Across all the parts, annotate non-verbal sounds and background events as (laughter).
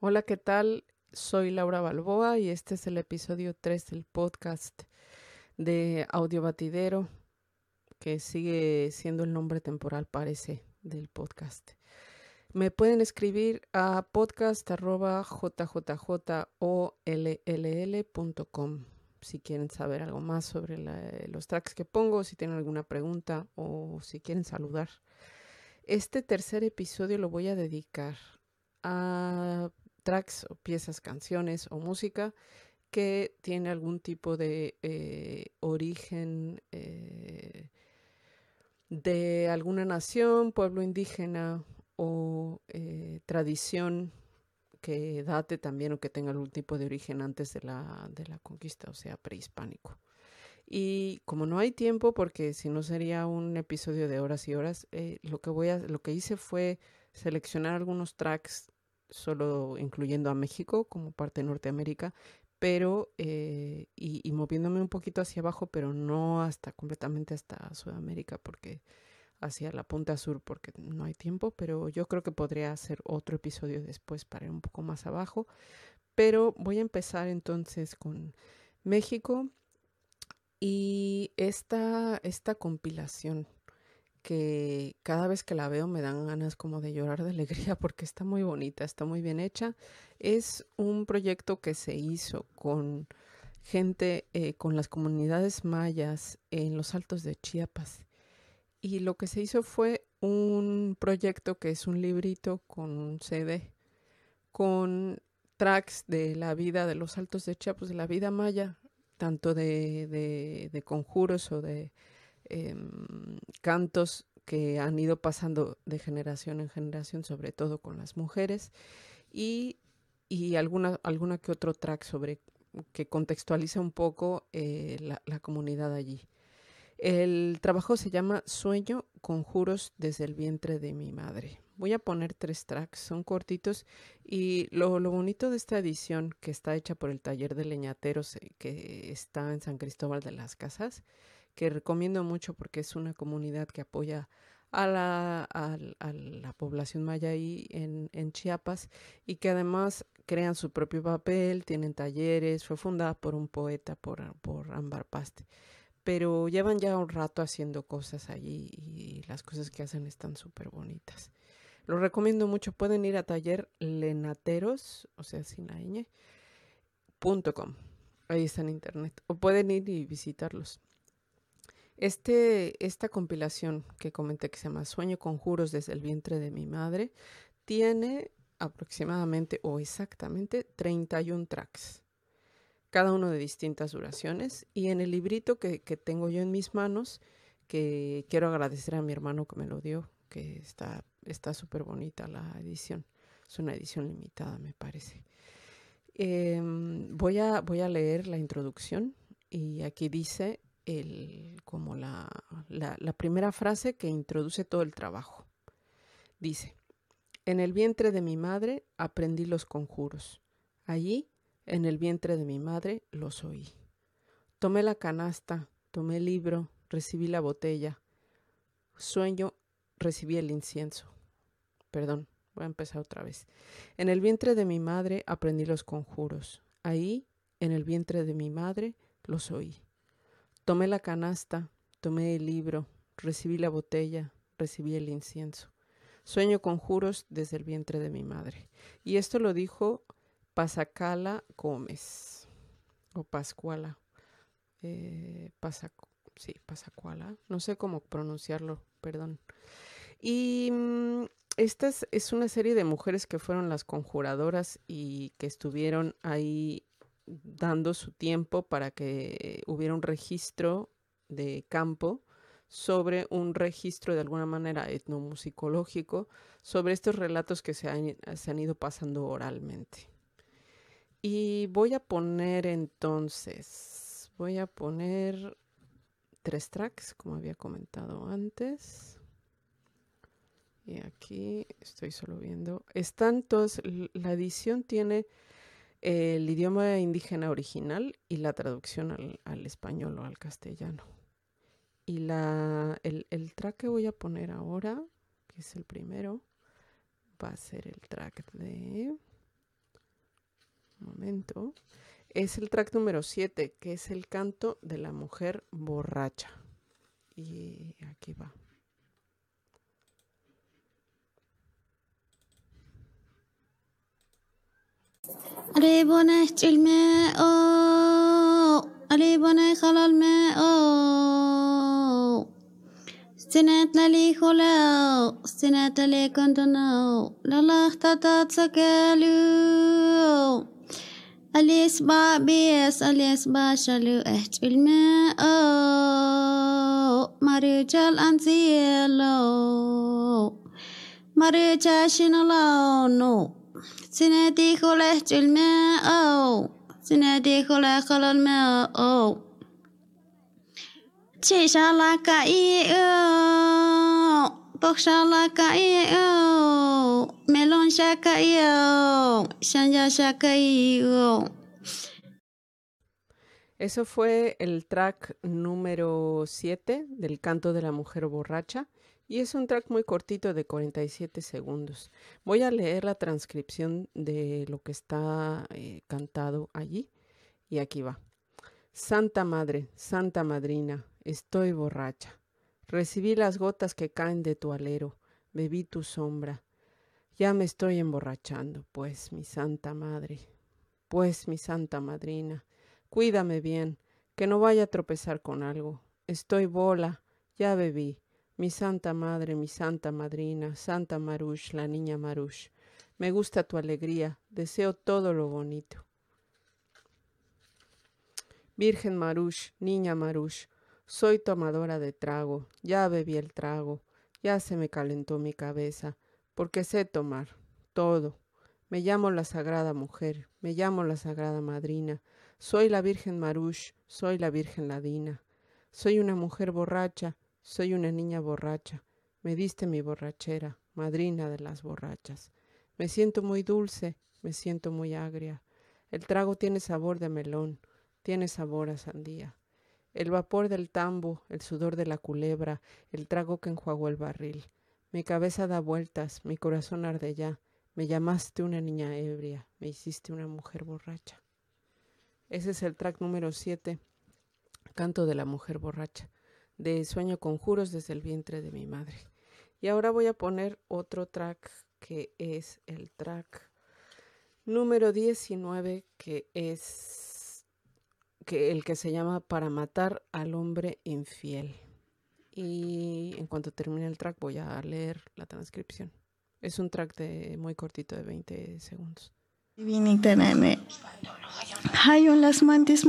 Hola, ¿qué tal? Soy Laura Balboa y este es el episodio 3 del podcast de Audio Batidero, que sigue siendo el nombre temporal, parece, del podcast. Me pueden escribir a podcast.jjjoll.com si quieren saber algo más sobre los tracks que pongo, si tienen alguna pregunta o si quieren saludar. Este tercer episodio lo voy a dedicar a tracks o piezas, canciones o música que tiene algún tipo de eh, origen eh, de alguna nación, pueblo indígena o eh, tradición que date también o que tenga algún tipo de origen antes de la, de la conquista, o sea, prehispánico. Y como no hay tiempo, porque si no sería un episodio de horas y horas, lo que voy a, lo que hice fue seleccionar algunos tracks solo incluyendo a México como parte de Norteamérica, pero eh, y, moviéndome un poquito hacia abajo, pero no hasta completamente hasta Sudamérica, porque hacia la punta sur, porque no hay tiempo, pero yo creo que podría hacer otro episodio después para ir un poco más abajo. Pero voy a empezar entonces con México y esta, esta compilación que cada vez que la veo me dan ganas como de llorar de alegría porque está muy bonita, está muy bien hecha. Es un proyecto que se hizo con gente, eh, con las comunidades mayas en los altos de Chiapas. Y lo que se hizo fue un proyecto que es un librito con un CD, con tracks de la vida de los altos de Chiapas, de la vida maya, tanto de, de, de conjuros o de Em, cantos que han ido pasando de generación en generación, sobre todo con las mujeres, y, alguna, alguna que otro track sobre que contextualiza un poco eh, la, la, comunidad allí. El trabajo se llama Sueño Conjuros desde el vientre de mi madre. Voy a poner tres tracks, son cortitos y lo, lo bonito de esta edición que está hecha por el taller de leñateros eh, que está en San Cristóbal de las Casas, que recomiendo mucho porque es una comunidad que apoya a la, a, la población maya ahí en, en, Chiapas y que además crean su propio papel, tienen talleres, fue fundada por un poeta, por, por Paste, pero llevan ya un rato haciendo cosas allí y las cosas que hacen están súper bonitas. Lo recomiendo mucho, pueden ir a taller lenateros, o sea, sin la ñ, punto com. Ahí está en internet. O pueden ir y visitarlos. Este, esta compilación que comenté que se llama Sueño con Juros desde el vientre de mi madre tiene aproximadamente o exactamente 31 tracks, cada uno de distintas duraciones. Y en el librito que, que tengo yo en mis manos, que quiero agradecer a mi hermano que me lo dio, que está súper bonita la edición. Es una edición limitada, me parece. Eh, voy, a, voy a leer la introducción y aquí dice, como la, la, la primera frase que introduce todo el trabajo. Dice, en el vientre de mi madre aprendí los conjuros. Allí, en el vientre de mi madre, los oí. Tomé la canasta, tomé el libro, recibí la botella. Sueño, recibí el incienso. Perdón, voy a empezar otra vez. En el vientre de mi madre aprendí los conjuros. Ahí, en el vientre de mi madre, los oí. Tomé la canasta, tomé el libro, recibí la botella, recibí el incienso. Sueño conjuros desde el vientre de mi madre. Y esto lo dijo Pasacala Gómez, o Pascuala. Eh, sí, Pasacuala. No sé cómo pronunciarlo, perdón. Y mm, esta es, es, una serie de mujeres que fueron las conjuradoras y que estuvieron ahí dando su tiempo para que hubiera un registro de campo sobre un registro de alguna manera etnomusicológico sobre estos relatos que se han, se han ido pasando oralmente. Y voy a poner entonces, voy a poner tres tracks, como había comentado antes. Y aquí estoy solo viendo. Están todos, la edición tiene el idioma indígena original y la traducción al, español o al castellano. Y la, el, el, track que voy a poner ahora, que es el primero, va a ser el track de Un momento. Es el track número 7, que es el canto de la mujer borracha. Y aquí va. علي بني احجي الماء علي بني خلا الماء استنات للي خلاو استنات للي كنتنو للا اختطت سكالو أليس با بيس أليس با شلو احجي الماء مريجال أنزيلو مريجا شنلو نو سنادي خلاح الماء سنادي خلاح خل الماء تشيشا لك إيو بخشا لك إيو ملون شاكا إيو شنجا شاكا إيو Eso fue el track número 7 del canto de la mujer borracha. Y es un track muy cortito de 47 segundos. Voy a leer la transcripción de lo que está eh, cantado allí. Y aquí va. Santa Madre, Santa Madrina, estoy borracha. Recibí las gotas que caen de tu alero, bebí tu sombra. Ya me estoy emborrachando, pues, mi Santa Madre, pues, mi Santa Madrina, cuídame bien, que no vaya a tropezar con algo. Estoy bola, ya bebí mi santa madre, mi santa madrina, Santa Marush, la niña Marush. Me gusta tu alegría, deseo todo lo bonito. Virgen Marush, niña Marush, soy tomadora de trago, ya bebí el trago, ya se me calentó mi cabeza, porque sé tomar todo. Me llamo la Sagrada Mujer, me llamo la Sagrada Madrina, soy la Virgen Marush, soy la Virgen Ladina, soy una mujer borracha, soy una niña borracha, me diste mi borrachera, madrina de las borrachas. Me siento muy dulce, me siento muy agria. El trago tiene sabor de melón, tiene sabor a sandía. El vapor del tambo, el sudor de la culebra, el trago que enjuagó el barril. Mi cabeza da vueltas, mi corazón arde ya. Me llamaste una niña ebria, me hiciste una mujer borracha. Ese es el track número 7, Canto de la Mujer Borracha de Sueño con Juros desde el vientre de mi madre. Y ahora voy a poner otro track que es el track número 19 que es que el que se llama Para matar al hombre infiel. Y en cuanto termine el track voy a leer la transcripción. Es un track muy cortito de 20 segundos. Hayon las mantis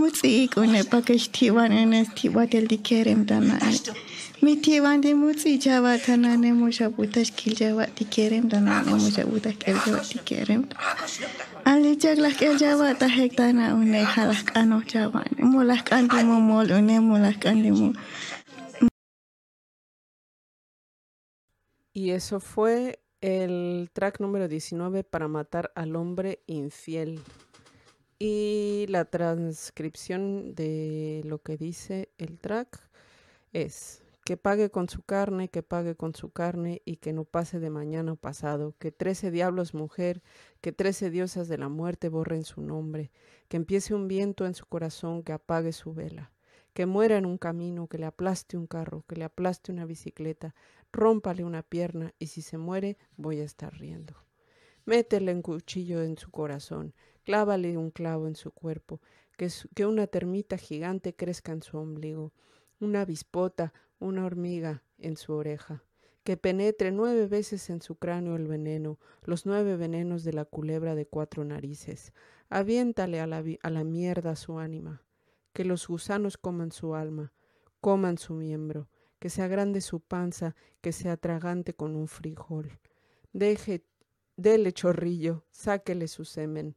Y eso fue el track número 19 para matar al hombre infiel. Y la transcripción de lo que dice el track es que pague con su carne, que pague con su carne y que no pase de mañana pasado, que trece diablos mujer, que trece diosas de la muerte borren su nombre, que empiece un viento en su corazón que apague su vela, que muera en un camino, que le aplaste un carro, que le aplaste una bicicleta, rómpale una pierna y si se muere voy a estar riendo. Métele un cuchillo en su corazón, clávale un clavo en su cuerpo, que, que una termita gigante crezca en su ombligo, una bispota, una hormiga en su oreja, que penetre nueve veces en su cráneo el veneno, los nueve venenos de la culebra de cuatro narices. Aviéntale a la, a la mierda su ánima, que los gusanos coman su alma, coman su miembro, que sea grande su panza, que sea tragante con un frijol. Deje, dele chorrillo, sáquele su semen,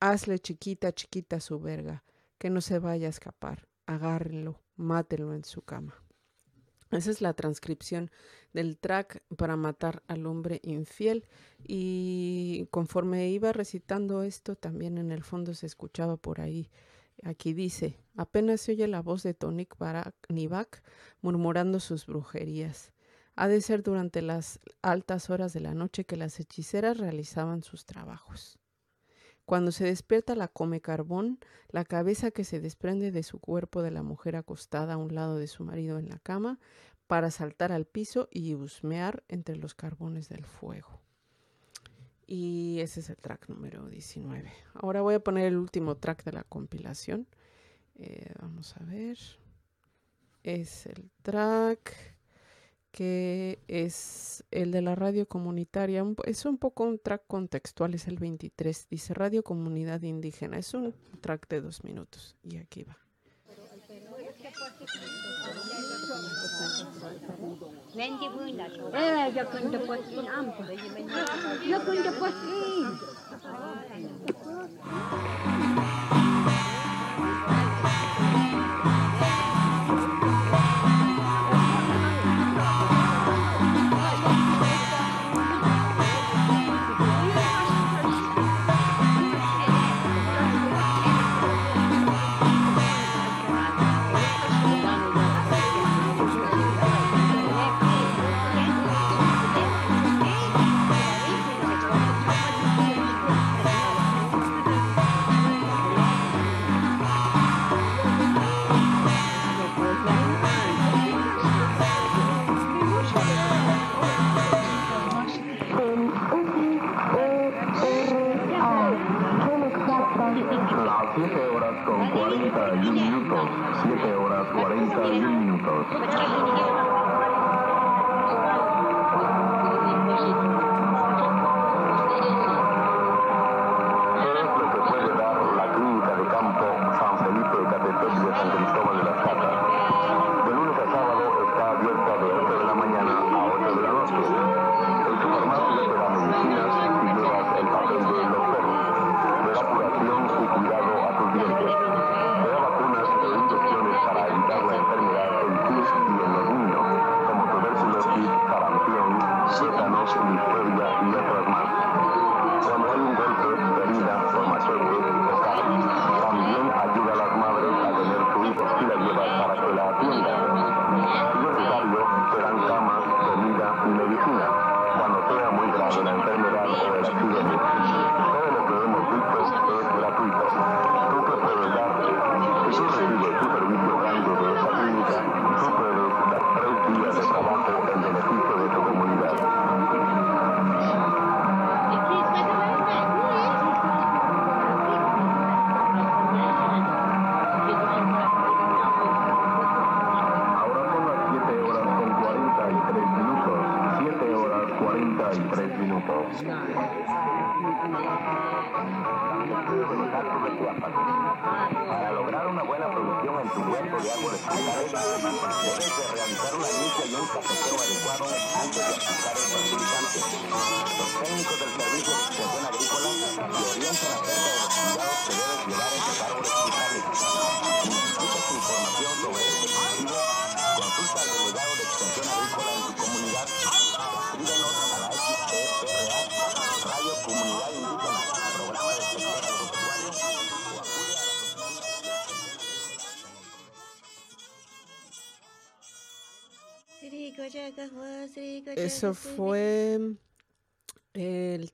hazle chiquita, chiquita su verga, que no se vaya a escapar, agárrenlo, mátenlo en su cama. Esa es la transcripción del track para matar al hombre infiel y conforme iba recitando esto también en el fondo se escuchaba por ahí Aquí dice, apenas se oye la voz de Tonic Nivak murmurando sus brujerías. Ha de ser durante las altas horas de la noche que las hechiceras realizaban sus trabajos. Cuando se despierta la come carbón, la cabeza que se desprende de su cuerpo de la mujer acostada a un lado de su marido en la cama, para saltar al piso y husmear entre los carbones del fuego. Y ese es el track número 19. Ahora voy a poner el último track de la compilación. Eh, vamos a ver. Es el track que es el de la radio comunitaria. Es un poco un track contextual, es el 23. Dice Radio Comunidad Indígena. Es un track de dos minutos. Y aquí va. Wenn gewöhnt das schon. Ja, ihr könnt das Postin an. Ihr könnt das Postin. Eh, yo Eso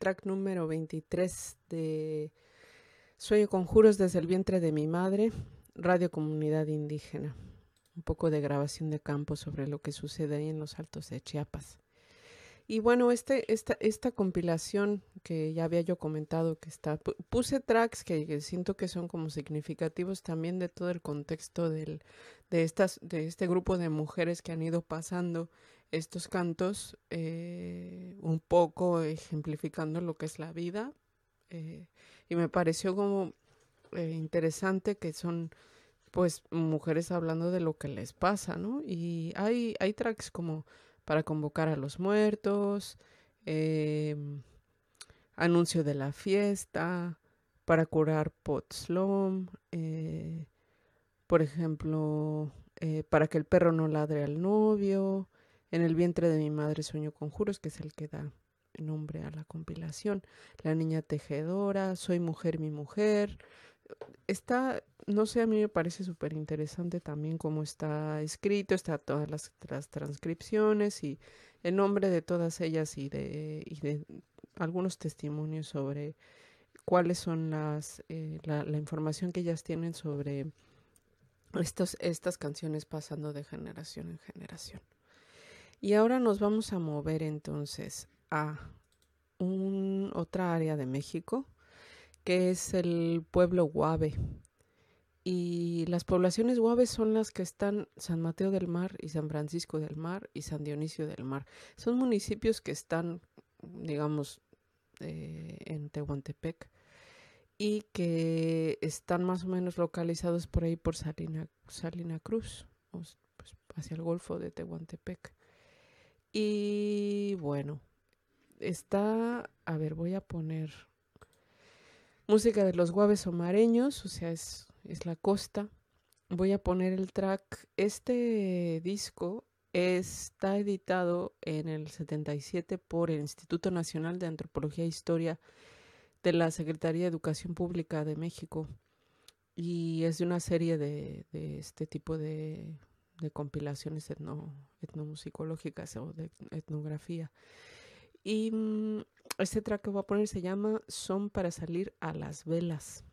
track número 23 de Sueño Conjuros desde el vientre de mi madre, Radio Comunidad Indígena. Un poco de grabación de campo sobre lo que sucede ahí en los altos de Chiapas. Y bueno, este, esta, esta compilación que ya había yo comentado que está, puse tracks que, siento que son como significativos también de todo el contexto del, de, estas, de este grupo de mujeres que han ido pasando estos cantos, eh, un poco ejemplificando lo que es la vida. Eh, y me pareció como eh, interesante que son pues mujeres hablando de lo que les pasa, ¿no? Y hay, hay tracks como para convocar a los muertos, em, anuncio de la fiesta, para curar Potslom, eh, por ejemplo, para que el perro no ladre al novio, en el vientre de mi madre sueño conjuros, que es el que da nombre a la compilación, la niña tejedora, soy mujer mi mujer, está, no sé, a mí me parece súper interesante también cómo está escrito, está todas las, transcripciones y el nombre de todas ellas y de, y de algunos testimonios sobre cuáles son las eh, la, la, información que ellas tienen sobre estos, estas canciones pasando de generación en generación. Y ahora nos vamos a mover entonces a un, otra área de México, que es el pueblo Guave. Y las poblaciones Guave son las que están San Mateo del Mar y San Francisco del Mar y San Dionisio del Mar. Son municipios que están, digamos, eh, en Tehuantepec y que están más o menos localizados por ahí por Salina, Salina Cruz, pues, hacia el Golfo de Tehuantepec. Y bueno, está, a ver, voy a poner música de los guaves omareños, o sea, es, es la costa. Voy a poner el track. Este disco está editado en el 77 por el Instituto Nacional de Antropología e Historia de la Secretaría de Educación Pública de México y es de una serie de, de este tipo de, de compilaciones etno, etnomusicológicas o de etnografía. Y mm, este track que voy a poner se llama Son para salir a las velas.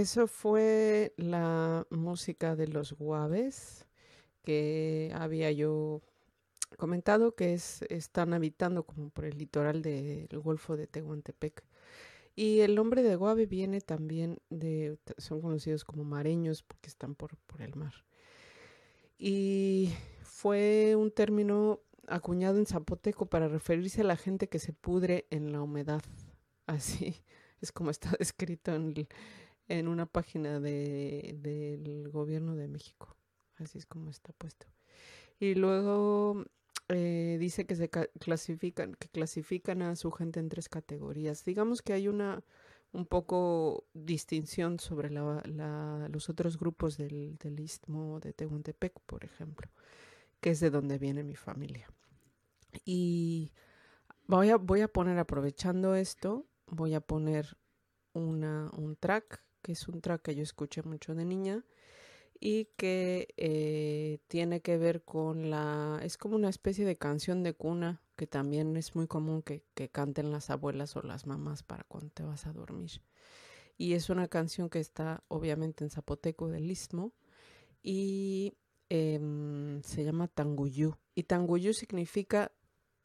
Eso fue la música de los guaves que había yo comentado que es, están habitando como por el litoral del Golfo de Tehuantepec. Y el nombre de guave viene también de, son conocidos como mareños porque están por, por el mar. Y fue un término acuñado en zapoteco para referirse a la gente que se pudre en la humedad. Así (laughs) es como está descrito en el, en una página de, del gobierno de México. Así es como está puesto. Y luego eh, dice que se clasifican, que clasifican a su gente en tres categorías. Digamos que hay una un poco distinción sobre la, los otros grupos del, del istmo de Tehuantepec, por ejemplo, que es de donde viene mi familia. Y voy a, voy a poner, aprovechando esto, voy a poner una, un track que es un track que yo escuché mucho de niña y que eh, tiene que ver con la... es como una especie de canción de cuna que también es muy común que, que canten las abuelas o las mamás para cuando te vas a dormir. Y es una canción que está obviamente en zapoteco del istmo y eh, se llama Tanguyú. Y Tanguyú significa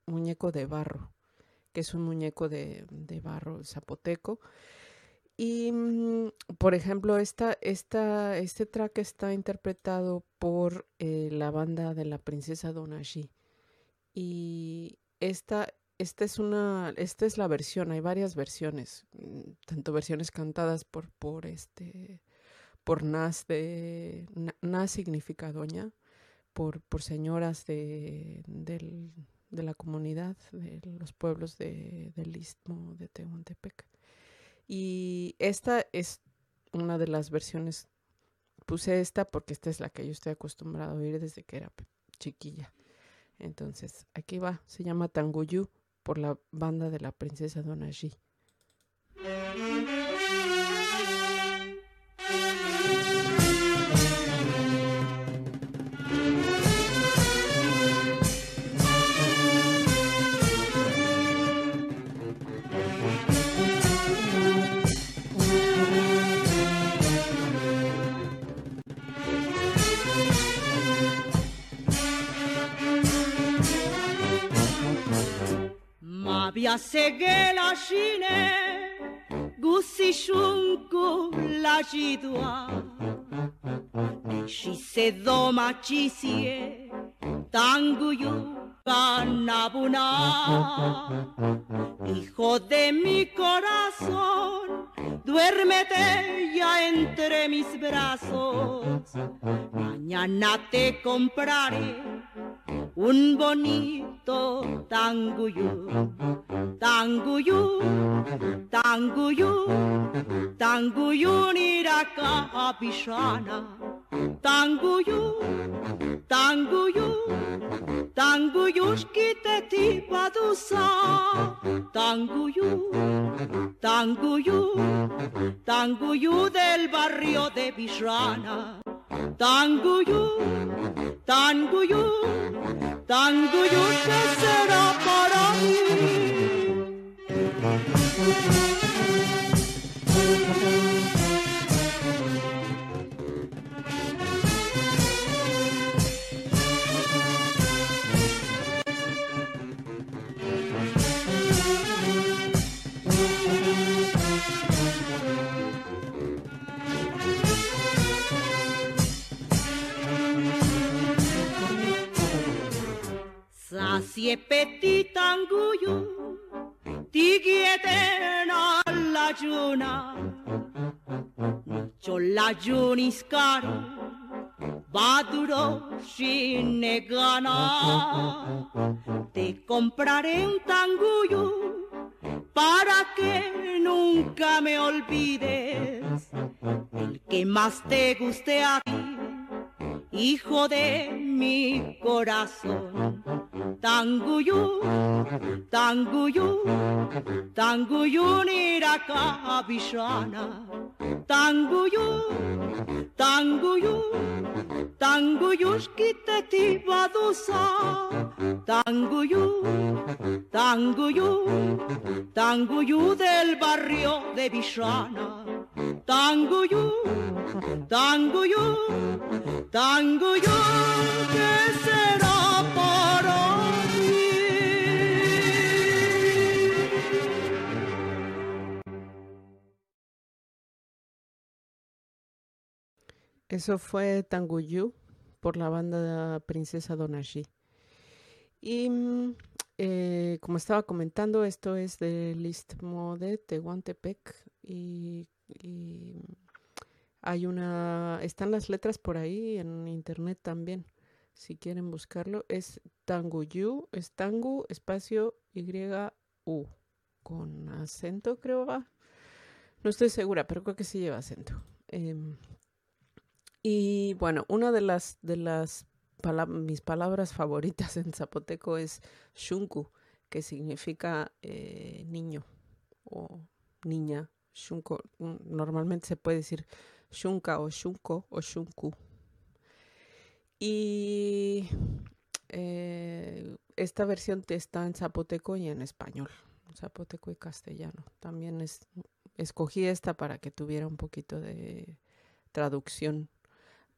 muñeco de barro, que es un muñeco de, de barro zapoteco. Y, mm, por ejemplo, esta, esta, este track está interpretado por eh, la banda de la princesa Donashi. Y esta, esta es una, esta es la versión, hay varias versiones, mm, tanto versiones cantadas por, por este, por Nas de, Nas significa doña, por, por señoras de, del, de la comunidad de los pueblos de, del istmo de Tehuantepec. Y esta es una de las versiones, puse esta porque esta es la que yo estoy acostumbrado a oír desde que era chiquilla. Entonces, aquí va, se llama Tanguyú por la banda de la princesa Donaji. Abia segela shine gusi shunku la jidua Shi se doma chisie tanguyu ganabuna Hijo de mi corazón duérmete ya entre mis brazos. Mañana te compraré un bonito tanguyú, tanguyú, tanguyú, tanguyú niraka apishana, tanguyú, tanguyú, tanguyushkite tipadusa, tanguyú, tanguyú, tanguyú del barrio de Bishrana. Tanguyú, tanguyú, tanguyú, ¿qué será para mí? Sasie petit anguyu, tigieten alla giuna, cholla giunis caro, baduro shinegana, te compraré un tanguyu para que nunca me olvides. El que más te guste a ti hijo de mi corazón. Tanguyú, tanguyú, tanguyú niraka bishana. Tanguyú, tanguyú, tanguyushkite tibadusa. Tanguyú, tanguyú, tanguyú del barrio de Bishana. Tanguyú, tanguyú, tanguyú, ¿qué será para mí? Eso fue Tanguyú por la banda Princesa Donashi. Y eh, como estaba comentando, esto es del Istmo de Tehuantepec y, y hay una, están las letras por ahí en internet también, si quieren buscarlo. Es Tanguyú, es Tangu, espacio Y-U, con acento creo va. No estoy segura, pero creo que sí lleva acento. Em, y bueno, una de las, de las mis palabras favoritas en zapoteco es shunku, que significa eh, niño o niña. Shunko, mm, normalmente se puede decir shunka o shunko o shunku. Y eh, esta versión está en zapoteco y en español, zapoteco y castellano. También es, escogí esta para que tuviera un poquito de traducción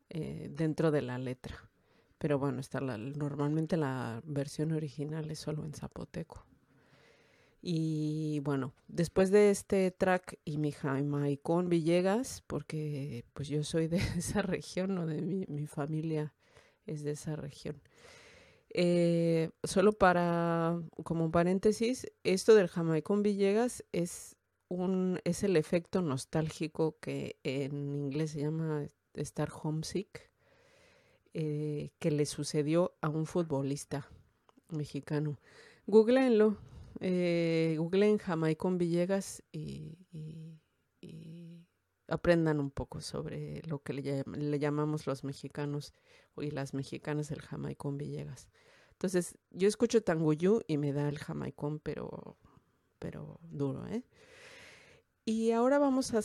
eh, dentro de la letra. Pero bueno, está la, normalmente la versión original es solo en zapoteco. Y bueno, después de este track y mi Jamaicón Villegas, porque pues yo soy de (laughs) esa región, o de mi, mi familia es de esa región. Eh, solo para, como paréntesis, esto del Jamaicón Villegas es un, es el efecto nostálgico que en inglés se llama estar homesick, eh, que le sucedió a un futbolista mexicano. Googleenlo, eh, googleen Jamaicón Villegas y, y, y, aprendan un poco sobre lo que le, llamamos los mexicanos y las mexicanas el Jamaicón Villegas. Entonces, yo escucho Tanguyú y me da el Jamaicón, pero, pero duro, ¿eh? Y ahora vamos a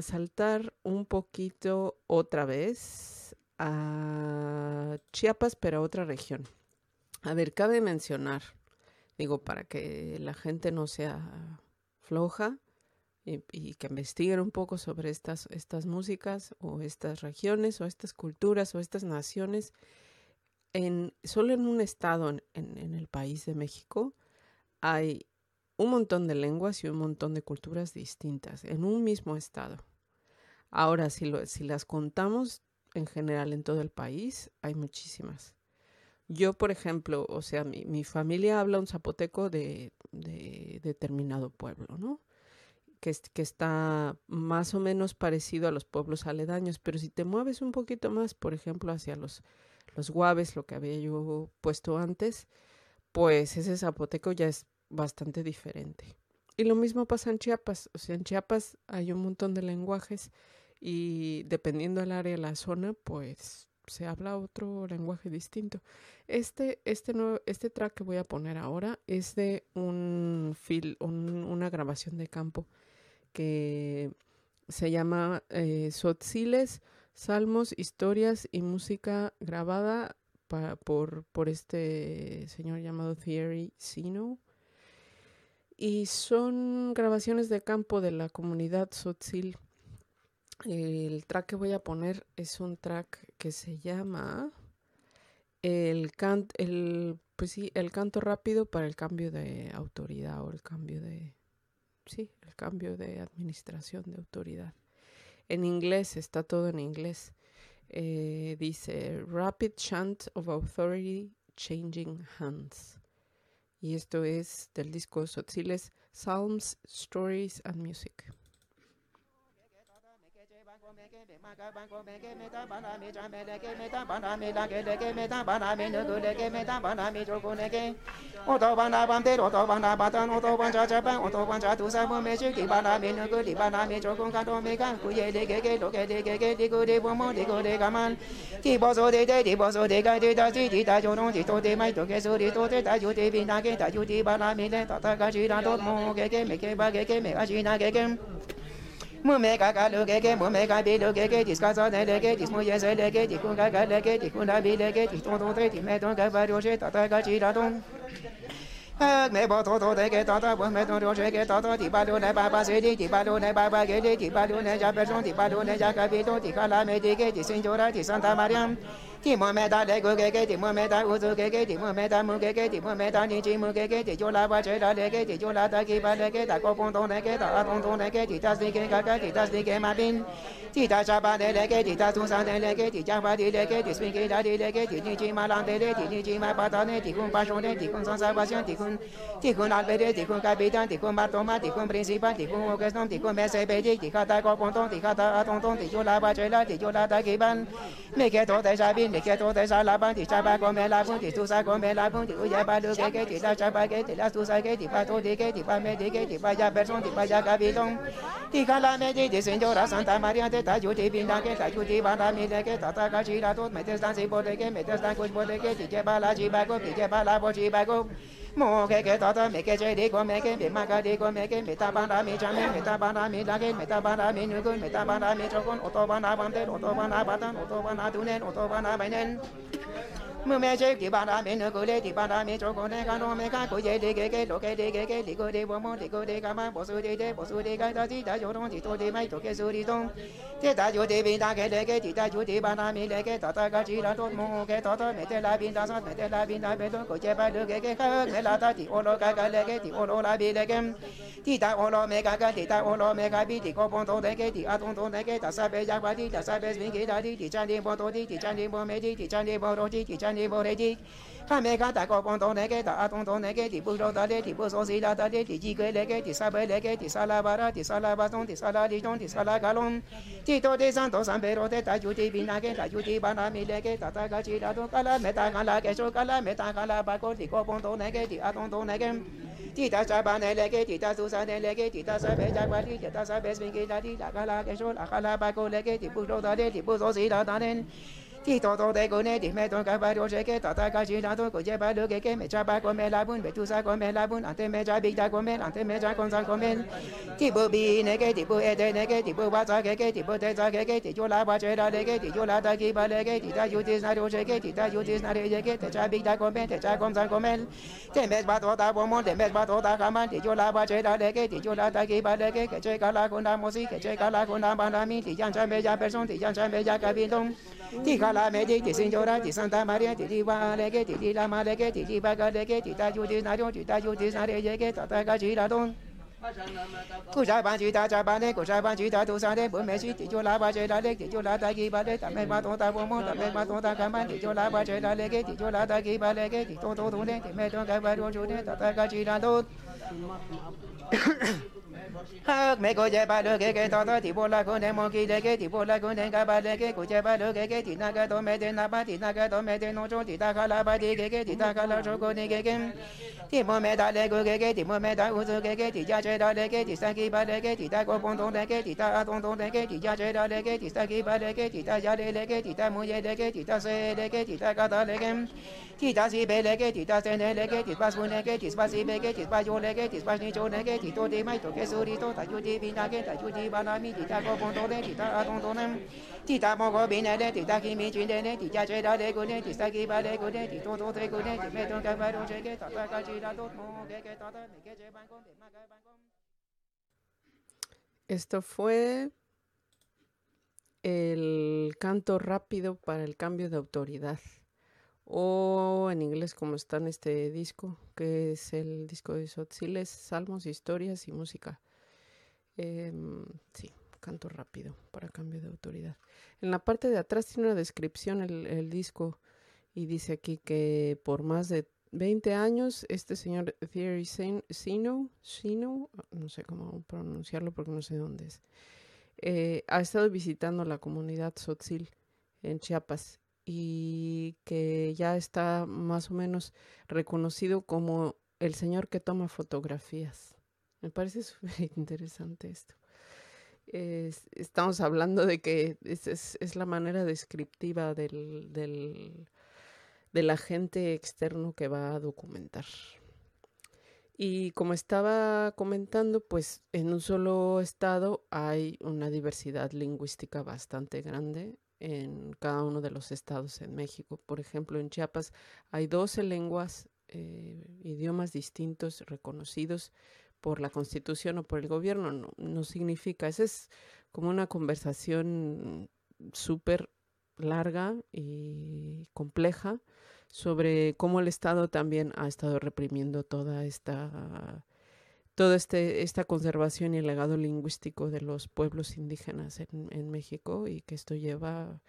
saltar un poquito otra vez a Chiapas, pero a otra región. A ver, cabe mencionar, digo, para que la gente no sea floja y, que investiguen un poco sobre estas, estas músicas o estas regiones o estas culturas o estas naciones. En, solo en un estado en, en, en el país de México hay un montón de lenguas y un montón de culturas distintas en un mismo estado. Ahora, si, lo, si las contamos en general en todo el país, hay muchísimas. Yo, por ejemplo, o sea, mi, mi familia habla un zapoteco de, de, determinado pueblo, ¿no? Que, que, está más o menos parecido a los pueblos aledaños, pero si te mueves un poquito más, por ejemplo, hacia los, los guaves, lo que había yo puesto antes, pues ese zapoteco ya es bastante diferente. Y lo mismo pasa en Chiapas, o sea, en Chiapas hay un montón de lenguajes y dependiendo del área, la zona, pues se habla otro lenguaje distinto. Este, este, este track que voy a poner ahora es de un, fil, un una grabación de campo que se llama eh, Sotziles, Salmos, Historias y Música grabada por, por este señor llamado Thierry Sino. Y son grabaciones de campo de la comunidad Sotzil el track que voy a poner es un track que se llama el, can el, pues sí, el canto rápido para el cambio de autoridad o el cambio de, sí, el cambio de administración de autoridad. En inglés, está todo en inglés. Eh, dice Rapid Chant of Authority Changing Hands. Y esto es del disco Sotziles Psalms, Stories and Music. Meke be ma ka ban ko meke me ta ba na me cha me le ke me ta ba na me la ke le ke me ta ba na me nu ku le ke me ta ba na me jo ko ne ke o to ba na ban te ro to ba na ba ta no to ban cha cha ban o to ban cha tu sa mo me chi ki ba na me nu ku li ba na me jo ko ka to me ka ku ye le ke ke lo ke de ke ke di ku de bo mo di ku de ka man ti bo so de de di bo so de ka de ta si di ta jo no di to de mai to ke so di to de ta ju de bi na ke ta ju di ba na me le ta ta ka chi ra to mo ke ke me ke ba ke ke me ka chi na ke ke Mumeka kalugeke mumeka bilugeke diskazaneleke dismuyeseleke dikukakaleke dikunabilike ditontontre dimetonka varioche tataka chiradon ke dis ka sa ne le ke dis mu ye se le ke di kun ka ka le ke di kun da bi le ke di ton ton tre di me ton ka ba ro she ta ta ka chi ra ton me bo to to de ke ta ta bo me ton ro she ke ta ta di ba lu ne ba ba se di di ba lu ne ba ba ke di di ba lu ne ja pe son di ba lu ne ja ka bi to di ka la me di ke di sin jo ra di santa mariam ti mo me ta le go ke ke ti mo me ta u zu ke ke ti mo me ta mu ke ke ti mo me ta ni chi mu ke ke ti jo la ba che la le ke ti jo la ta ki ba le ke ta ko pon ton ne ke ta a ton ton ne ke ti ta si ke ka ka ti ta si ke ma bin ti ta cha ba de le ke ti ta su san de le ke ti cha ba di le ke ti swing ke da di le ke ti ni chi ma lang de le ti ni chi ma pa ta ne ti kun pa shon de ti kun san sa ba xian ti kun ti kun al be de ti kun capitan ti kun bar toma ti kun principal ti kun orqueston ti kun me se be di ti ka ta ko pon ton ti ka ta a ton ton ti jo la ba che la ti jo la ta ki ban me ke to de sa bin ni ke to de sa la ban ti cha ba ko me la bun ti tu sa ko me la bun ti u ya ba lu ke ke ti la cha ba ke ti la tu sa ke ti pa to de ke ti pa me de ke ti pa ya person ti pa ya capitan ti ka la me di di señora Santa María de ta ju ti bin da ke ta ju ti ba da mi de ke ta ta ka chi la to me te stan si bo de ke me te stan kuch bo de ke ti je ba la chi ba ko ti je ba la bo chi ba ko mo ke ke ta ta me ke che de ko me ke me ma ka de ko me ke me ta ba da mưa mẹ che kỳ bàn đá, mẹ nửa cổ lê thì bàn đá, mẹ chỗ cổ lê cá nô, mẹ cá cổ dễ đi kế kế đổ kế đi kế kế đi cô đi bố mô đi cô đi cá má bố sư đi đi bố sư đi cái ta chỉ ta chỗ đông thì tôi đi mai chỗ kế sư đi đông thế ta chỗ đi bên ta kế lê kế thì ta chỗ đi bàn đá mẹ lê kế ta ta cá chỉ là tốt mô kế ta ta mẹ thế lại bên ta sát, mẹ thế lại bên ta bên tôi cổ chế ba đứa kế kế khác mẹ là ta, thì ô lô cái cái lê kế thì ô lô la bên lê kế thì ta ô lô mẹ cái cái thì ta ô lô mẹ cái bi, thì cô bông tôi đấy kế thì a tôi tôi đấy kế ta sai bên giác ba đi, ta sai bên bên kế ta đi, thì cha đi bông tôi đi, thì cha đi bông mẹ đi, thì cha đi bông tôi đi, thì cha ni bo re ji kha me kha ta ko pon ton ne ke ta a ton ton ne ke ti bu ro ta le ti bu so si la ta le ti ji ke le ke ti sa be le ke ti sa la ba ra ti sa la ba ton ti sa la li ton ti sa la ga lon ti to de san to san be ro te ta ju ti bi na ke ta ju ti ba na mi le ke ta ta ga chi la ton ka la me ta ga la ke so ka la me ta ga la ba ko ti ko pon ton ne ke ti a ton ton ne ke ti ta sa ba ne le ke ti ta su sa ne le ke ti ta sa be ja kwa ti ti ta sa be swing ke la ti la ga la ke so la ga la ba ko le ke ti bu ro ta le ti bu so si la ta ne ti to to de ko ne ti me ton ka ba ro se ke ta ta ka chi la to ko je ba lo ke ke me cha ba ko me la bun be tu sa ko me la bun ante me cha bi ta ko me ante me cha kon sa ko me ti bu bi ne ke ti bu e de ne ke ti bu wa sa ke ke ti bu de sa ke ke ti jo la ba che la le ke ti jo la ta ki ba le ke ti ta ju ti na ro se ke ti ta ju ti na re ye ke te cha bi ta ko me te cha kon sa ko me te me ba to ta bo mo te me ba to ta ka man ti jo la ba che la le ke ti jo la ta ki ba le ke ke che ka la ko na mo si ke che ka la ko na ba na mi ti yan cha me ya person ti yan cha me ya ka bi dong ti ka la me ti ti sin jo ra ti santa maria ti ti wa le ke ti ti la ma le ke ti ti ba ka le ke ti ta ju ti na ro ti ta ju ti na re ye ke ta ta ka chi la dong ku sa ban chi ta cha ban ne ku sa ban chi ta tu sa ne bu me chi ti jo la ba che la le ti jo la ta ki ba le ta me ma to ta bo mo ta me ma to ta ka man ti jo la ba che la le ke ti jo la ta ki ba le ke ti to to tu ne ti me to ka ba ro ju ne ta ta ka chi la do hak me ko je ba lo ge ge to to ti bo la ko ne mo ki de ge ti bo la ko ne ga ba de ge ko je ba lo ge ge ti na ga to me de na ba ti na ga to me de no cho ti ta ka la ba de ge ge ti ta ka la cho ko ne ge ge ti mo me da le go ge ge ti mo me da u zo ge ge ti ja che da le ge ti sa ki ba le ge ti ta ko pon ton de ge ti ta a ton ton de ge ti ja che da le ge ti sa ki ba le ge ti ta ja le le ge ti ta mo ye le ge ti ta se le ge ti ta ka da le ge ti ta si be le ke ti ta se ne le ke ti pa su ne ke ti pa si be ke ti pa yo le ke ti pa ni cho ne ke ti to ti mai to ke su ri to ta bi na ke ta ju ti ba na mi ti ta ko pon ton le ti ta a ton ton le ti ta mo ko bi ne le ti ta ki mi chin le ne ti ja che da le ko ne ti sa ki ba le ko ne ti to to te ko ne ti me to ka ba ro che ke ta ta ka chi la to mo ke ke ta ta me ke che ban con de ma ka ban con Esto fue el canto rápido para el cambio de autoridad. O en inglés, como está en este disco, que es el disco de Sotziles, Salmos, Historias y Música. Em, sí, canto rápido para cambio de autoridad. En la parte de atrás tiene una descripción el, disco y dice aquí que por más de 20 años este señor Thierry Sin- Sino, Sino, no sé cómo pronunciarlo porque no sé dónde es, eh, ha estado visitando la comunidad Sotzil en Chiapas y que ya está más o menos reconocido como el señor que toma fotografías. Me parece (laughs) súper interesante esto. Es- estamos hablando de que es, es- es la manera descriptiva del, del, del agente externo que va a documentar. Y como estaba comentando, pues en un solo estado hay una diversidad lingüística bastante grande en cada uno de los estados en México. Por ejemplo, en Chiapas hay 12 lenguas, eh, idiomas distintos reconocidos por la constitución o por el gobierno. No, no significa, esa es como una conversación súper larga y compleja sobre cómo el Estado también ha estado reprimiendo toda esta toda este, esta conservación y el legado lingüístico de los pueblos indígenas en, México y que esto lleva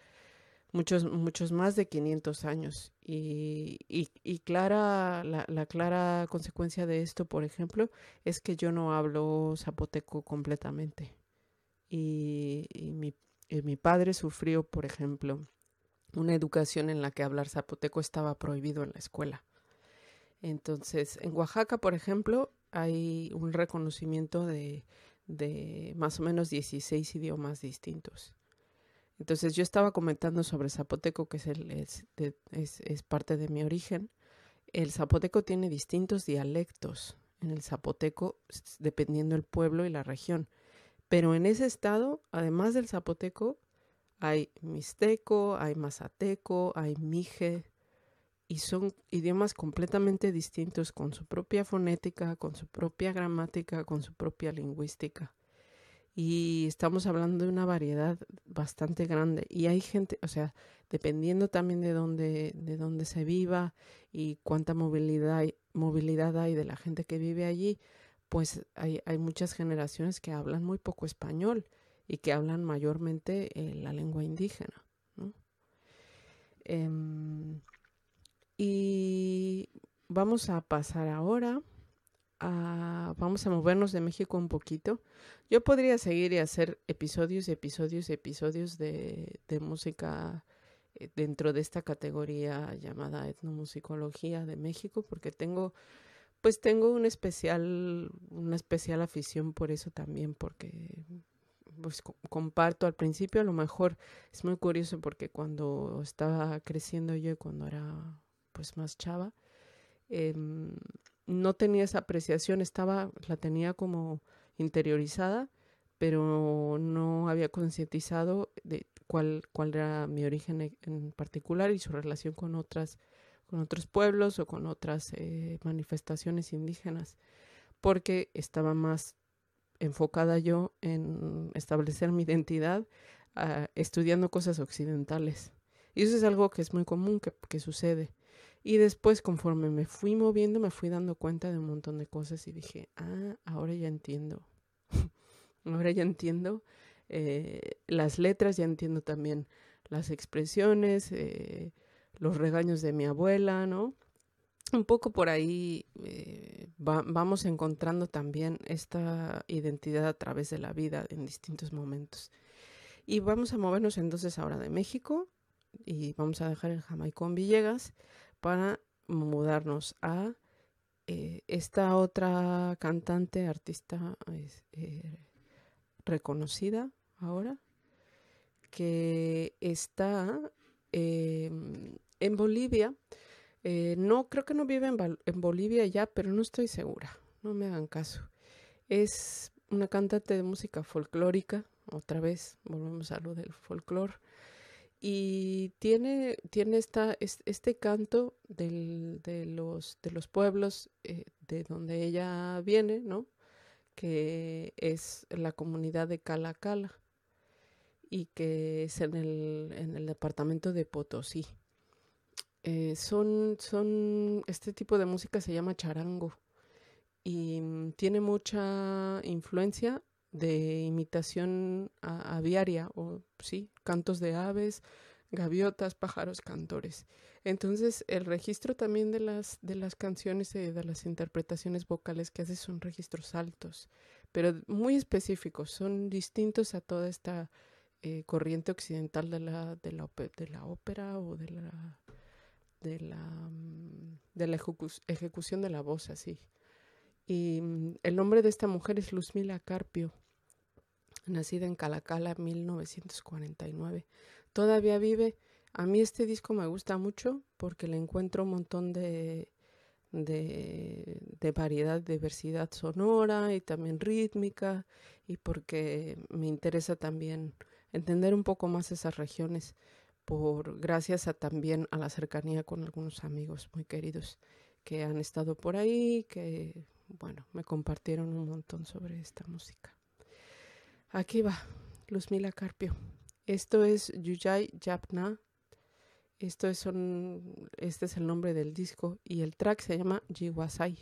muchos, muchos más de 500 años. Y, y, clara, la, la clara consecuencia de esto, por ejemplo, es que yo no hablo zapoteco completamente. Y, y mi, mi padre sufrió, por ejemplo, una educación en la que hablar zapoteco estaba prohibido en la escuela. Entonces, en Oaxaca, por ejemplo, hay un reconocimiento de, más o menos 16 idiomas distintos. Entonces, yo estaba comentando sobre zapoteco, que es, el, es, es, parte de mi origen. El zapoteco tiene distintos dialectos en el zapoteco, dependiendo el pueblo y la región. Pero en ese estado, además del zapoteco, hay mixteco, hay mazateco, hay mije, y son idiomas completamente distintos con su propia fonética, con su propia gramática, con su propia lingüística. Y estamos hablando de una variedad bastante grande. Y hay gente, o sea, dependiendo también de dónde, de dónde se viva y cuánta movilidad hay, movilidad hay de la gente que vive allí, pues hay, hay muchas generaciones que hablan muy poco español y que hablan mayormente eh, la lengua indígena. ¿no? Em, Y vamos a pasar ahora a, vamos a movernos de México un poquito. Yo podría seguir y hacer episodios y episodios y episodios de, música eh, dentro de esta categoría llamada etnomusicología de México, porque tengo, pues tengo un especial, una especial afición por eso también, porque pues comparto al principio, a lo mejor es muy curioso porque cuando estaba creciendo yo y cuando era pues más chava, em, no tenía esa apreciación, estaba, la tenía como interiorizada, pero no había concientizado de cuál, cuál era mi origen e, en particular y su relación con otras, con otros pueblos o con otras eh, manifestaciones indígenas, porque estaba más enfocada yo en establecer mi identidad uh, estudiando cosas occidentales. Y eso es algo que es muy común que, que, sucede. Y después, conforme me fui moviendo, me fui dando cuenta de un montón de cosas y dije, ah, ahora ya entiendo. (laughs) ahora ya entiendo eh, las letras, ya entiendo también las expresiones, eh, los regaños de mi abuela, ¿no? un poco por ahí eh, va, vamos encontrando también esta identidad a través de la vida en distintos momentos. Y vamos a movernos entonces ahora de México y vamos a dejar el Jamaicón Villegas para mudarnos a eh, esta otra cantante, artista eh, reconocida ahora, que está em, en Bolivia eh, no, creo que no vive en, en, Bolivia ya, pero no estoy segura. No me hagan caso. Es una cantante de música folclórica. Otra vez, volvemos a lo del folclore. Y tiene, tiene esta, este canto de, los, de los pueblos eh, de donde ella viene, ¿no? Que es la comunidad de Cala Cala y que es en el, en el departamento de Potosí. Eh, son, son, este tipo de música se llama charango y mm, tiene mucha influencia de imitación aviaria o sí, cantos de aves, gaviotas, pájaros, cantores. Entonces, el registro también de las, de las canciones, eh, de las interpretaciones vocales que hace son registros altos, pero muy específicos, son distintos a toda esta eh, corriente occidental de la, de la, de la ópera o de la de la, mm, de la ejecución de la voz así. Y mm, el nombre de esta mujer es Luzmila Carpio, nacida en Calacala en 1949. Todavía vive. A mí este disco me gusta mucho porque le encuentro un montón de, de, de variedad, diversidad sonora y también rítmica y porque me interesa también entender un poco más esas regiones por gracias a también a la cercanía con algunos amigos muy queridos que han estado por ahí, que bueno, me compartieron un montón sobre esta música. Aquí va, Luzmila Carpio. Esto es Yuyay Yapna. Esto es este es el nombre del disco y el track se llama Jiwasai.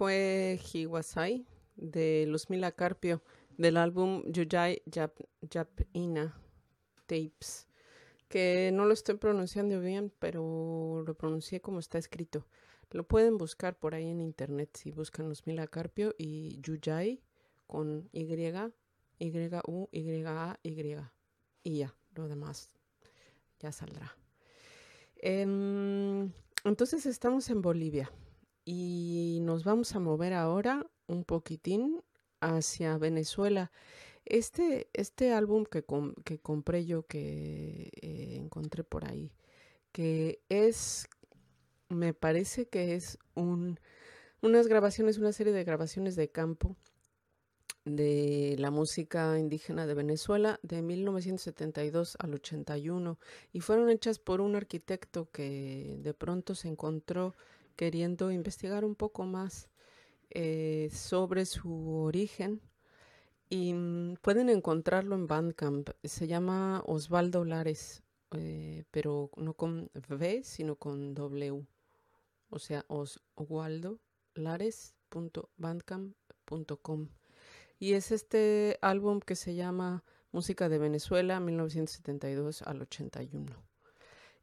Fue Hiwasai de Los Mila Carpio del álbum Yuyai Yap, Yapina Tapes, que no lo estoy pronunciando bien, pero lo pronuncié como está escrito. Lo pueden buscar por ahí en internet si buscan Los Mila Carpio y Yuyai con Y, Y, U, Y, A, Y. Y ya, lo demás ya saldrá. Em, entonces estamos en Bolivia y nos vamos a mover ahora un poquitín hacia Venezuela. Este, este álbum que, que compré yo, que eh, encontré por ahí, que es, me parece que es un, unas grabaciones, una serie de grabaciones de campo de la música indígena de Venezuela de 1972 al 81 y fueron hechas por un arquitecto que de pronto se encontró queriendo investigar un poco más eh, sobre su origen y mm, pueden encontrarlo en Bandcamp. Se llama Osvaldo Lares, eh, pero no con V, sino con W. O sea, oswaldolares.bandcamp.com. Y es este álbum que se llama Música de Venezuela 1972 al 81.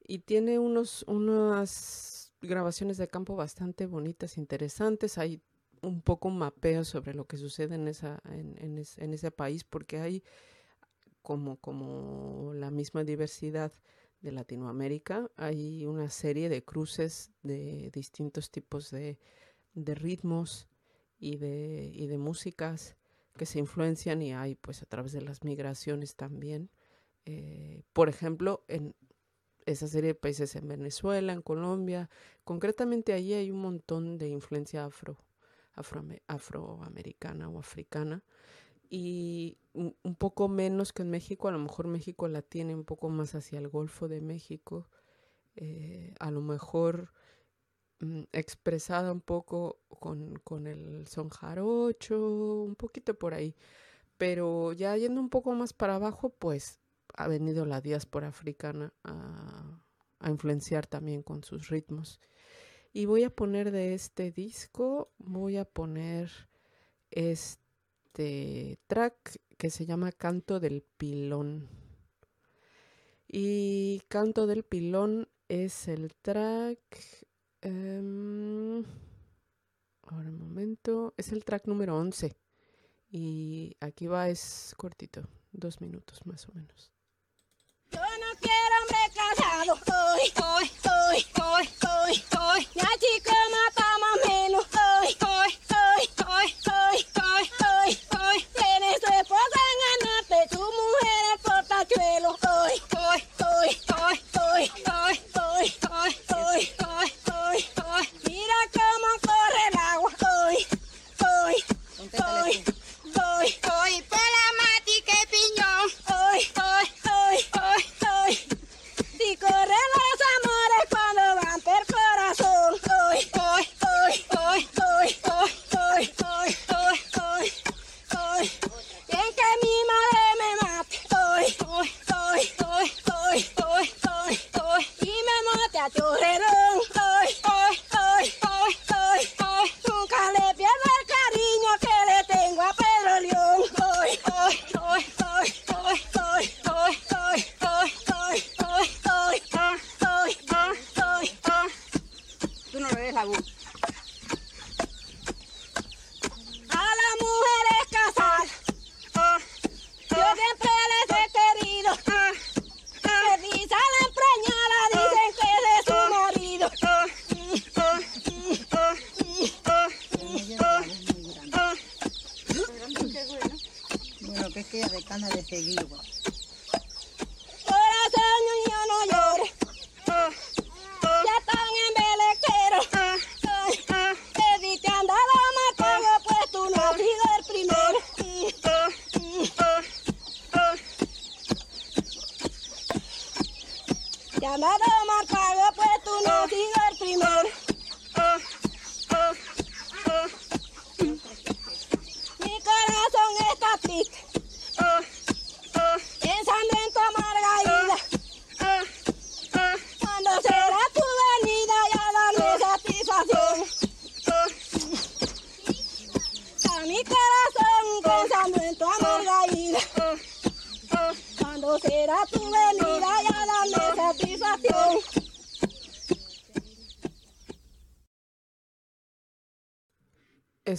Y tiene unos, unas grabaciones de campo bastante bonitas, interesantes. Hay un poco un mapeo sobre lo que sucede en, esa, en, en es- en ese país, porque hay como, como la misma diversidad de Latinoamérica, hay una serie de cruces de distintos tipos de, de ritmos y de, y de músicas que se influencian y hay pues a través de las migraciones también. Eh, por ejemplo, en esa serie de países en Venezuela, en Colombia, concretamente allí hay un montón de influencia afro, afroame- afroamericana o africana y un un poco menos que en México, a lo mejor México la tiene un poco más hacia el Golfo de México, eh, a lo mejor mm, expresada un poco con, con el son jarocho, un poquito por ahí. Pero ya yendo un poco más para abajo, pues ha venido la diáspora africana a, influenciar también con sus ritmos. Y voy a poner de este disco, voy a poner este track que se llama Canto del Pilón. Y Canto del Pilón es el track... em, ahora un momento. Es el track número 11. Y aquí va, es cortito. Dos minutos más o menos. ra thả rồi. Ơi ơi ơi ơi ơi nhà chị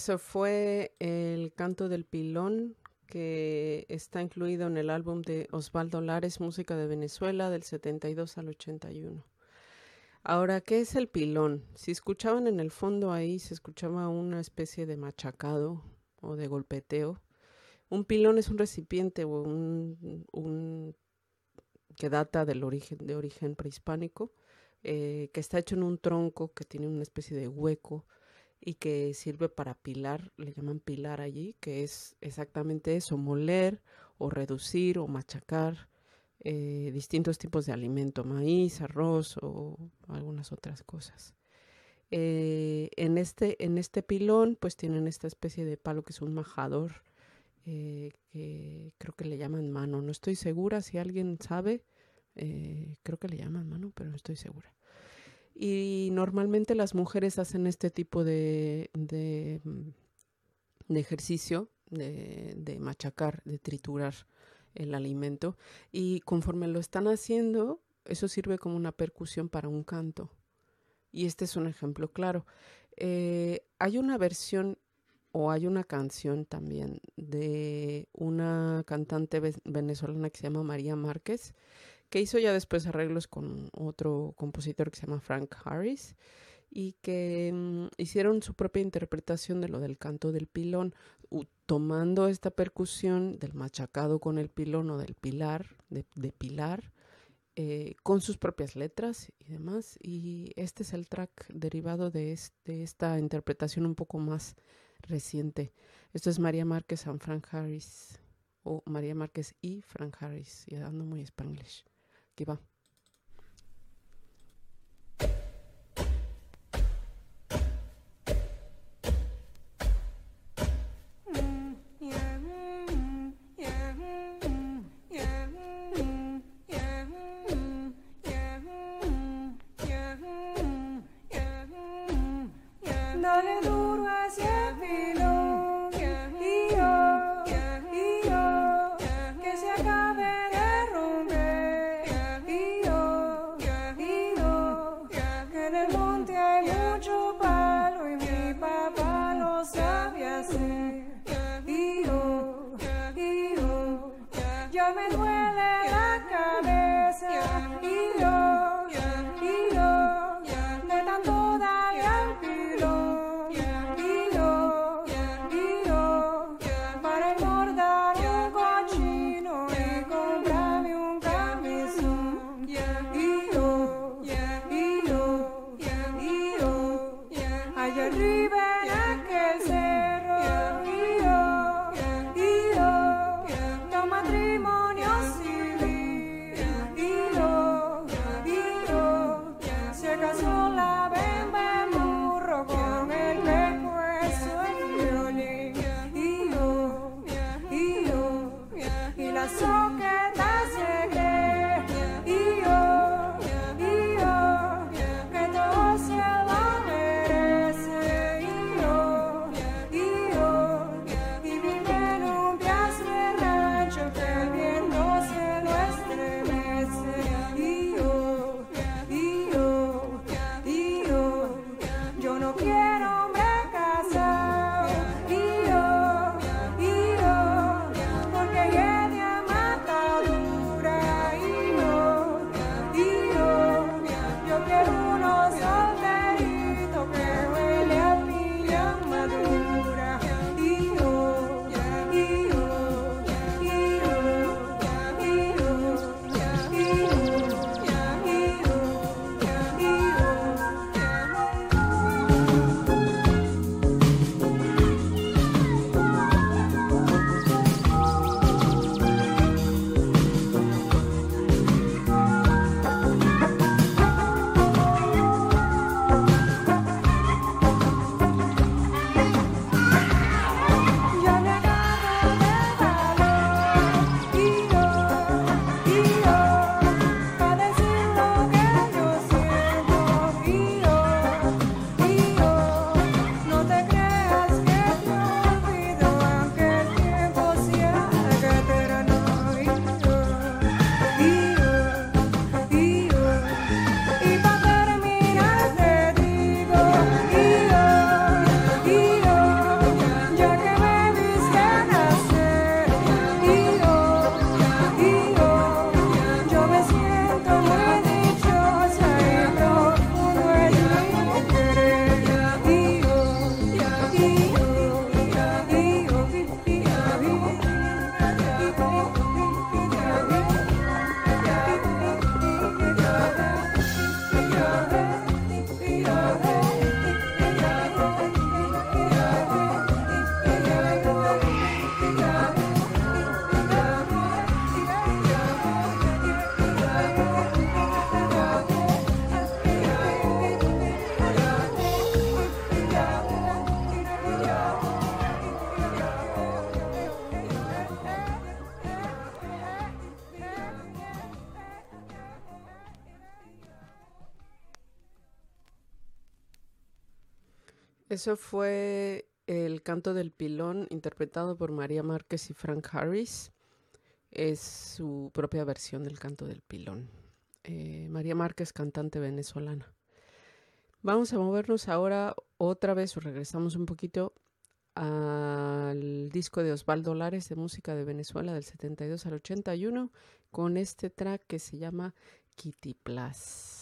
Eso fue el canto del pilón que está incluido en el álbum de Osvaldo Lares, Música de Venezuela, del 72 al 81. Ahora, ¿qué es el pilón? Si escuchaban en el fondo ahí, se escuchaba una especie de machacado o de golpeteo. Un pilón es un recipiente o un, que data del origen, de origen prehispánico, eh, que está hecho en un tronco que tiene una especie de hueco y que sirve para pilar, le llaman pilar allí, que es exactamente eso, moler o reducir o machacar eh, distintos tipos de alimento, maíz, arroz o algunas otras cosas. Eh, en, este, en este pilón pues tienen esta especie de palo que es un majador, eh, que creo que le llaman mano, no estoy segura si alguien sabe, creo que le llaman mano, pero no estoy segura. Y normalmente las mujeres hacen este tipo de, mm, de ejercicio, de, de machacar, de triturar el alimento. Y conforme lo están haciendo, eso sirve como una percusión para un canto. Y este es un ejemplo claro. Eh, hay una versión o hay una canción también de una cantante ve- venezolana que se llama María Márquez, que hizo ya después arreglos con otro compositor que se llama Frank Harris y que mm, hicieron su propia interpretación de lo del canto del pilón, tomando esta percusión del machacado con el pilón o del pilar, de, pilar, eh, con sus propias letras y demás. Y este es el track derivado de, es- de esta interpretación un poco más reciente. Esto es María Márquez and Frank Harris, o María Márquez y Frank Harris, y ando muy spanglish. Aquí Eso fue el canto del pilón interpretado por María Márquez y Frank Harris. Es su propia versión del canto del pilón. Eh, María Márquez, cantante venezolana. Vamos a movernos ahora otra vez o regresamos un poquito al disco de Osvaldo Lares de música de Venezuela del 72 al 81 con este track que se llama Kitty Plus.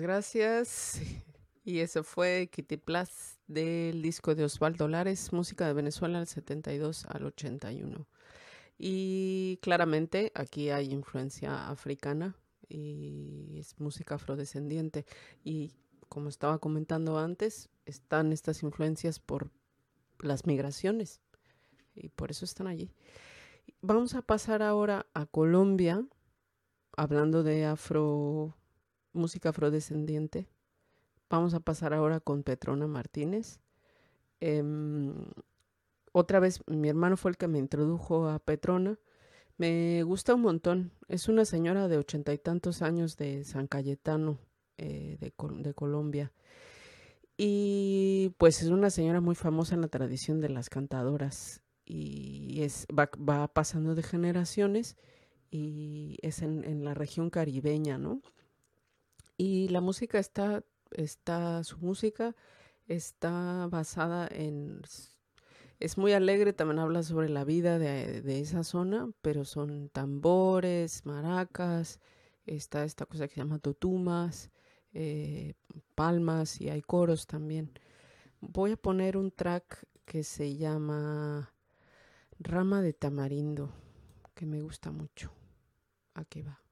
Gracias. (laughs) Y eso fue Kitty Plus del disco de Osvaldo Lares, música de Venezuela del 72 al 81. Y claramente aquí hay influencia africana y es música afrodescendiente. Y como estaba comentando antes, están estas influencias por las migraciones y por eso están allí. Vamos a pasar ahora a Colombia hablando de afro, música afrodescendiente, vamos a pasar ahora con Petrona Martínez. Em, otra vez, mi hermano fue el que me introdujo a Petrona. Me gusta un montón. Es una señora de ochenta y tantos años de San Cayetano, eh, de, Col- de Colombia. Y pues es una señora muy famosa en la tradición de las cantadoras. Y es, va, va pasando de generaciones y es en, en la región caribeña, ¿no? Y la música está, está, su música está basada en, es muy alegre, también habla sobre la vida de, esa zona, pero son tambores, maracas, está esta cosa que se llama totumas, eh, palmas y hay coros también. Voy a poner un track que se llama Rama de Tamarindo, que me gusta mucho. Aquí va.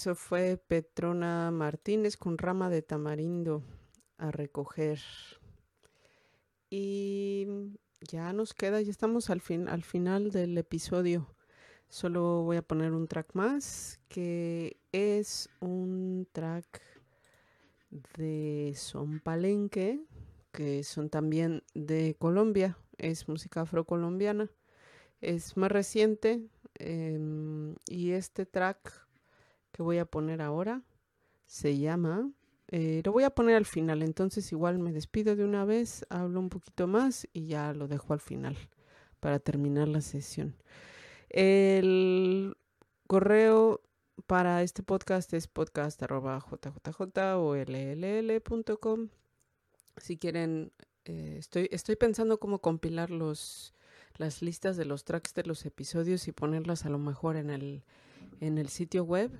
Eso fue Petrona Martínez con rama de tamarindo a recoger. Y ya nos queda, ya estamos al fin, al final del episodio. Solo voy a poner un track más, que es un track de Son Palenque, que son también de Colombia, es música afrocolombiana. Es más reciente em, y este track que voy a poner ahora se llama, eh, lo voy a poner al final, entonces igual me despido de una vez, hablo un poquito más y ya lo dejo al final para terminar la sesión. El correo para este podcast es podcast.jjj o lll.com. Si quieren, eh, estoy, estoy pensando cómo compilar los, las listas de los tracks de los episodios y ponerlas a lo mejor en el, en el sitio web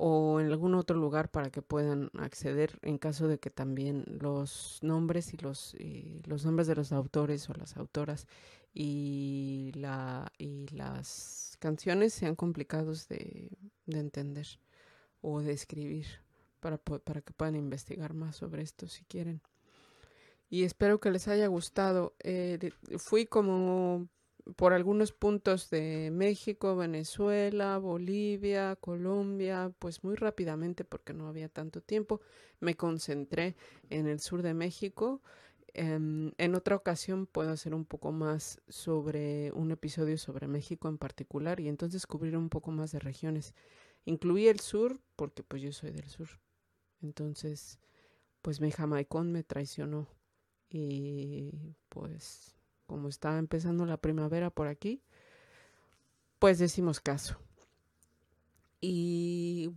o en algún otro lugar para que puedan acceder en caso de que también los nombres y los, los nombres de los autores o las autoras y, la, y las canciones sean complicados de, de entender o de escribir para, para que puedan investigar más sobre esto si quieren. Y espero que les haya gustado. Eh, fui como por algunos puntos de México, Venezuela, Bolivia, Colombia, pues muy rápidamente porque no había tanto tiempo. Me concentré en el sur de México. Em, en otra ocasión puedo hacer un poco más sobre un episodio sobre México en particular y entonces cubrir un poco más de regiones. Incluí el sur porque pues yo soy del sur. Entonces, pues mi jamaicón me traicionó y pues como está empezando la primavera por aquí, pues decimos caso. Y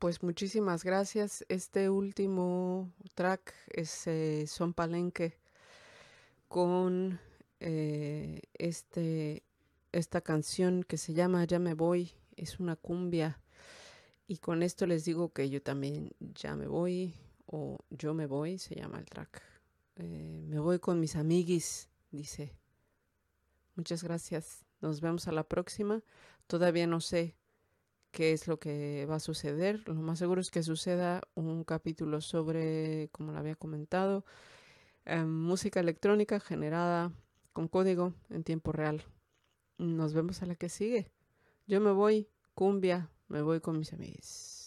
pues muchísimas gracias. Este último track es Son Palenque con eh, este, esta canción que se llama Ya me voy. Es una cumbia. Y con esto les digo que yo también ya me voy o yo me voy, se llama el track. Eh, me voy con mis amiguis, dice. Muchas gracias. Nos vemos a la próxima. Todavía no sé qué es lo que va a suceder. Lo más seguro es que suceda un capítulo sobre, como lo había comentado, eh, música electrónica generada con código en tiempo real. Nos vemos a la que sigue. Yo me voy, cumbia, me voy con mis amigos.